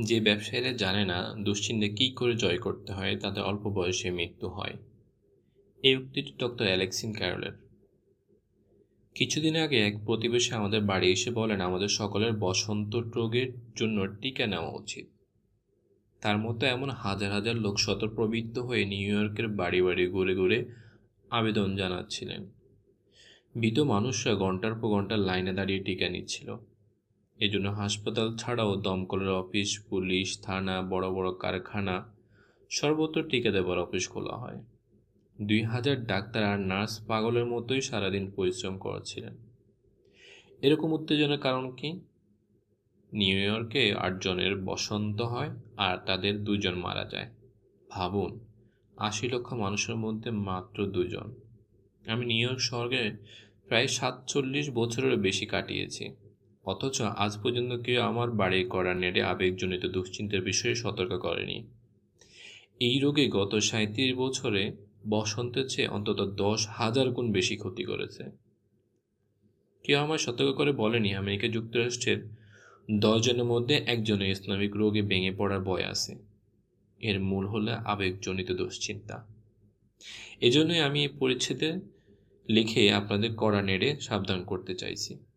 যে ব্যবসায়ীরা জানে না দুশ্চিন্তা কী করে জয় করতে হয় তাদের অল্প বয়সে মৃত্যু হয়। এই উক্তিটি ডক্টর অ্যালেক্সিন ক্যারলের। কিছুদিন আগে এক প্রতিবেশী আমাদের বাড়ি এসে বলেন, আমাদের সকলের বসন্ত রোগের জন্য টিকা নেওয়া উচিত। তার মতো এমন হাজার হাজার লোক শতপ্রবৃত্ত হয়ে নিউ ইয়র্কের বাড়ি বাড়ি ঘুরে ঘুরে আবেদন জানাচ্ছিলেন। ভীত মানুষরা ঘণ্টার পর ঘণ্টা লাইনে দাঁড়িয়ে টিকা নিচ্ছিল। এজন্য হাসপাতাল ছাড়াও দমকলের অফিস, পুলিশ, থানা, বড় বড় কারখানা, সর্বত্র টিকা দেবার অফিস খোলা হয়। দুই হাজার ডাক্তার আর নার্স পাগলের মতোই সারাদিন পরিশ্রম করেছিলেন। এরকম উত্তেজনার কারণ কি? নিউ ইয়র্কে আটজনের বসন্ত হয় আর তাদের দুজন মারা যায়। ভাবুন, আশি লক্ষ মানুষের মধ্যে মাত্র দুজন। আমি নিউ ইয়র্ক শহরে প্রায় সাতচল্লিশ বছরের বেশি কাটিয়েছি। অথচ আজ পর্যন্ত কেউ আমার বাড়ি করা নেড়ে আবেগজনিত দুশ্চিন্তার বিষয়ে সতর্ক করেনি। এই রোগে গত সাঁত্রিশ বছরে বসন্তের চেয়ে অন্তত দশ হাজার গুণ বেশি ক্ষতি করেছে। কেউ আমায় সতর্ক করে বলেনি আমেরিকা যুক্তরাষ্ট্রের দশজনের মধ্যে একজনের ইসলামিক রোগে ভেঙে পড়ার ভয় আছে। এর মূল হলো আবেগজনিত দুশ্চিন্তা। এজন্যই আমি এই পরিচ্ছেদে লিখে আপনাদের কড়া নেড়ে সাবধান করতে চাইছি।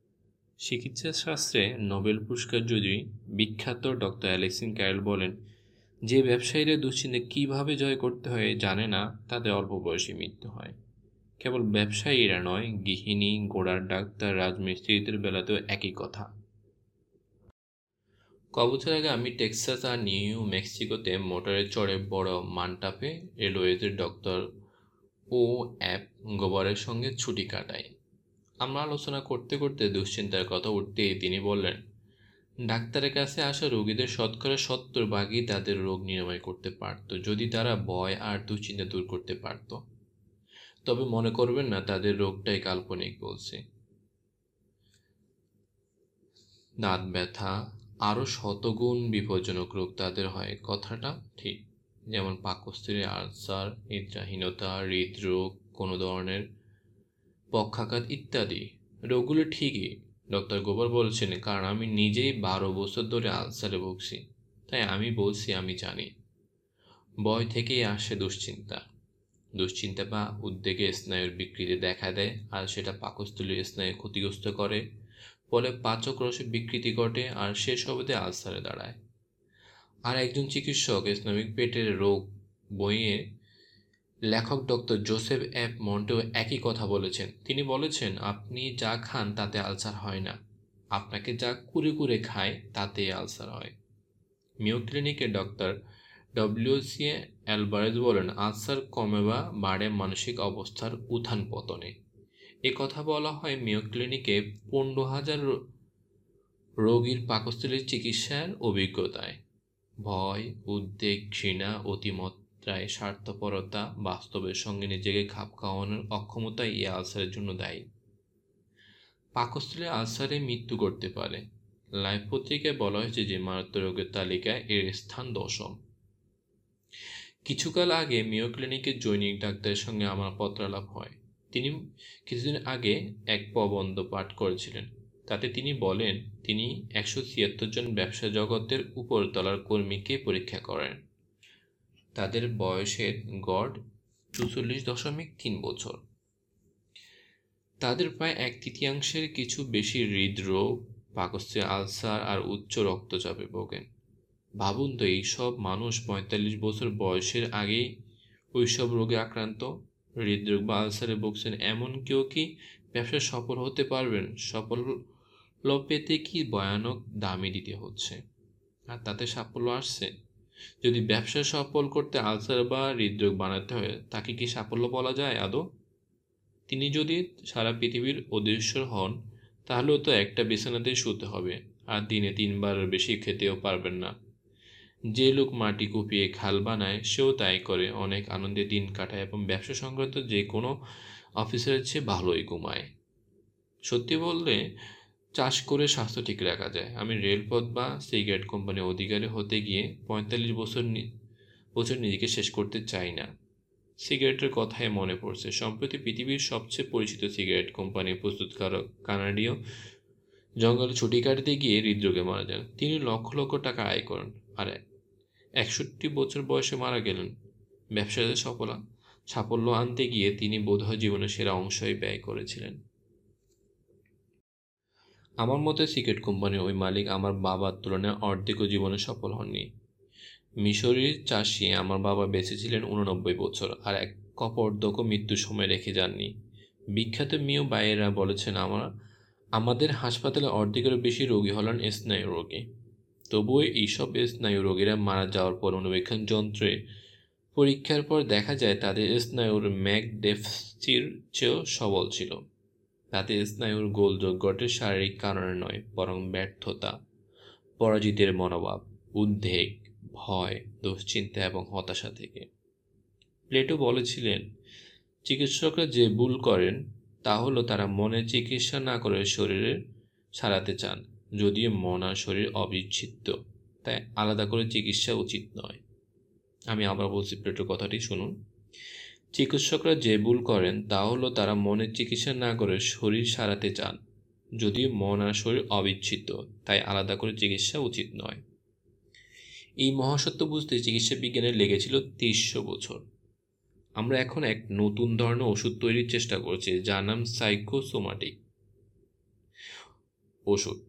চিকিৎসা শাস্ত্রে নোবেল পুরস্কার যদি বিখ্যাত ডক্টর অ্যালেক্সিন ক্যারল বলেন, যে ব্যবসায়ীরা দুশ্চিন্তা কীভাবে জয় করতে হয় জানে না, তাদের অল্প বয়সী মৃত্যু হয়। কেবল ব্যবসায়ীরা নয়, গৃহিণী, গোড়ার ডাক্তার, রাজমিস্ত্রিদের বেলাতেও একই কথা। কবছর আগে আমি টেক্সাস আর নিউ মেক্সিকোতে মোটরে চড়ে বড় মানটাপে রেলওয়েতে ডক্টর ও অ্যাপ গোবরের সঙ্গে ছুটি কাটাই। আমরা আলোচনা করতে করতে দুশ্চিন্তার কথা উঠতেই তিনি বললেন, ডাক্তারের কাছে আসা রোগীদের শতকরা সত্তর ভাগই তাদের রোগ নিরাময় করতে পারত, যদি তারা ভয় আর দুশ্চিন্তা দূর করতে পারত। তবে মনে করবেন না, তাদের রোগটাই কাল্পনিক বলছে। দাঁত ব্যথা, আরও শতগুণ বিপজ্জনক রোগ তাদের হয়, কথাটা ঠিক। যেমন পাকস্থলীর আলসার, নিদ্রাহীনতা, হৃদরোগ, কোনো ধরনের পক্ষাঘাত ইত্যাদি। রোগগুলো ঠিকই। ডক্টর গোবর বলছেন, কারণ আমি নিজেই বারো বছর ধরে আলসারে ভুগছি। তাই আমি বলছি, আমি জানি। বয় থেকেই আসে দুশ্চিন্তা। দুশ্চিন্তা বা উদ্বেগে স্নায়ুর বিকৃতি দেখা দেয়, আর সেটা পাকস্থলীর স্নায়ু ক্ষতিগ্রস্ত করে। ফলে পাচক রসে বিকৃতি ঘটে, আর শেষ অবধি আলসারে দাঁড়ায়। আর একজন চিকিৎসক ইসলামিক পেটের রোগ বইয়ে লেখক ডক্টর জোসেফ এফ মন্টেও একই কথা বলেছেন। তিনি বলেছেন, আপনি যা খান তাতে আলসার হয় না। আপনাকে যা কুরে কুরে খায় তাতে আলসার হয়। মিও ক্লিনিকের ডক্টর ডব্লিউসি অ্যালবারেজ বলেন, আলসার কমে বা বাড়ে মানসিক অবস্থার উত্থান পতনে। এ কথা বলা হয় মিও ক্লিনিকে পনেরো হাজার রোগীর পাকস্থলীর চিকিৎসার অভিজ্ঞতায়। ভয়, উদ্বেগ, ঘৃণা অতিমাত্রায় স্বার্থপরতা, বাস্তবের সঙ্গে নিজেকে খাপ খাওয়ানোর অক্ষমতা এই আলসারের জন্য দায়ী। পাকস্থলী আলসারে মৃত্যু করতে পারে। লাইফ পত্রিকায় বলা হয়েছে যে মারাত্মক রোগের তালিকায় এর স্থান দশম। কিছুকাল আগে মিও ক্লিনিকের জৈনিক ডাক্তারের সঙ্গে আমার পত্রালাপ হয়। তিনি কিছুদিন আগে এক প্রবন্ধ পাঠ করেছিলেন। তাতে তিনি বলেন, তিনি একশো ছিয়াত্তর জন ব্যবসা জগতের উপরতলার কর্মীকে পরীক্ষা করেন। তাদের বয়সের গড় চুচল্লিশ দশমিক তিন বছর। তাদের প্রায় এক তৃতীয়াংশের কিছু বেশি হৃদরোগ পাকস্থলী আলসার আর উচ্চ রক্তচাপে ভোগেন। ভাবুন তো, এইসব মানুষ পঁয়তাল্লিশ বছর বয়সের আগেই ওইসব রোগে আক্রান্ত, হৃদরোগ বা আলসারে ভুগছেন। এমন কেউ কি ব্যবসায় সফল হতে পারবেন? সফল পেতে কি ভয়ানক দামি দিতে হচ্ছে? আর তাতে সাফল্য আসছে? যদি ব্যবসা সফল করতে আলসার বা হৃদরোগ বানাতে হয়, তাকে কি সাফল্য বলা যায় আদৌ? তিনি যদি সারা পৃথিবীর অদৃশ্যর হন, তাহলেও তো একটা বিছানাতেই শুতে হবে, আর দিনে তিনবার বেশি খেতেও পারবেন না। যে লোক মাটি কুপিয়ে খাল বানায়, সেও তাই করে। অনেক আনন্দে দিন কাটায় এবং ব্যবসা সংক্রান্ত যে কোনো অফিসারের চেয়ে ভালোই ঘুমায়। সত্যি বললে চাষ করে স্বাস্থ্য ঠিক রাখা যায়। আমি রেলপথ বা সিগারেট কোম্পানির অধিকারী হতে গিয়ে পঁয়তাল্লিশ বছর বছর নিজেকে শেষ করতে চাই না। সিগারেটের কথাই মনে পড়ছে। সম্প্রতি পৃথিবীর সবচেয়ে পরিচিত সিগারেট কোম্পানির প্রস্তুতকারক কানাডীয় জঙ্গলে ছুটি কাটতে গিয়ে হৃদরোগে মারা যান। তিনি লক্ষ লক্ষ টাকা আয় করেন আর একষট্টি বছর বয়সে মারা গেলেন। ব্যবসাতে সফলা সাফল্য আনতে গিয়ে তিনি বোধহয় জীবনের সেরা অংশই ব্যয় করেছিলেন। আমার মতে সিগারেট কোম্পানির ওই মালিক আমার বাবার তুলনায় অর্ধেকও জীবনে সফল হননি। মিশরির চাষি আমার বাবা বেঁচে ছিলেন উননব্বই বছর আর এক কপর্দকও মৃত্যুর সময় রেখে যাননি। বিখ্যাত মিও বাইয়েরা বলেছেন, আমার, আমাদের হাসপাতালে অর্ধেকেরও বেশি রোগী হলেন স্নায়ু রোগী। তবুও এইসব স্নায়ু রোগীরা মারা যাওয়ার পর অনুবেক্ষণ যন্ত্রে পরীক্ষার পর দেখা যায় তাদের স্নায়ুর ম্যাক ডেফসির চেয়েও সবল ছিল। তাতে স্নায়ুর গোলযোগ ঘটে শারীরিক কারণে নয়, বরং ব্যর্থতা, পরাজিতের মনোভাব, উদ্বেগ, ভয়, দুশ্চিন্তা এবং হতাশা থেকে। প্লেটো বলেছিলেন, চিকিৎসকরা যে ভুল করেন, তা হলো তারা মনে চিকিৎসা না করে শরীরের সারাতে চান, যদিও মন আর শরীর অবিচ্ছিন্ন তাই আলাদা করে চিকিৎসা উচিত নয়। আমি আবার বলছি, প্লেটোর কথাটি শুনুন। চিকিৎসকরা যে ভুল করেন, তা হলো তারা মনের চিকিৎসা না করে শরীর সারাতে চান, যদিও মন আর শরীর অবিচ্ছিন্ন, তাই আলাদা করে চিকিৎসা উচিত নয়। এই মহাসত্য বুঝতে চিকিৎসা বিজ্ঞানের লেগেছিল তিরিশশো বছর। আমরা এখন এক নতুন ধরনের ওষুধ তৈরির চেষ্টা করছি, যার নাম সাইকোসোমাটিক ওষুধ।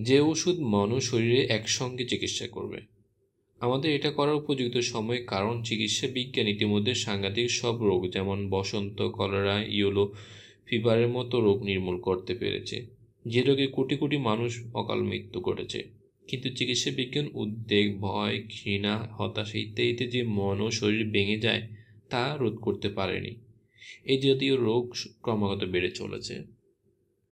যে ওষুধ মন ও শরীরে একসঙ্গে চিকিৎসা করবে। আমাদের এটা করার উপযুক্ত সময়, কারণ চিকিৎসা বিজ্ঞান ইতিমধ্যে সাংঘাতিক সব রোগ, যেমন বসন্ত, কলেরা ইয়োলো ফিভারের মতো রোগ নির্মূল করতে পেরেছে। যে রোগে কোটি কোটি মানুষ অকাল মৃত্যু ঘটেছে কিন্তু চিকিৎসা বিজ্ঞান উদ্বেগ, ভয়, ঘৃণা, হতাশা ইত্যাদিতে যে মন ও শরীর ভেঙে যায়, তা রোধ করতে পারেনি। এই জাতীয় রোগ ক্রমাগত বেড়ে চলেছে।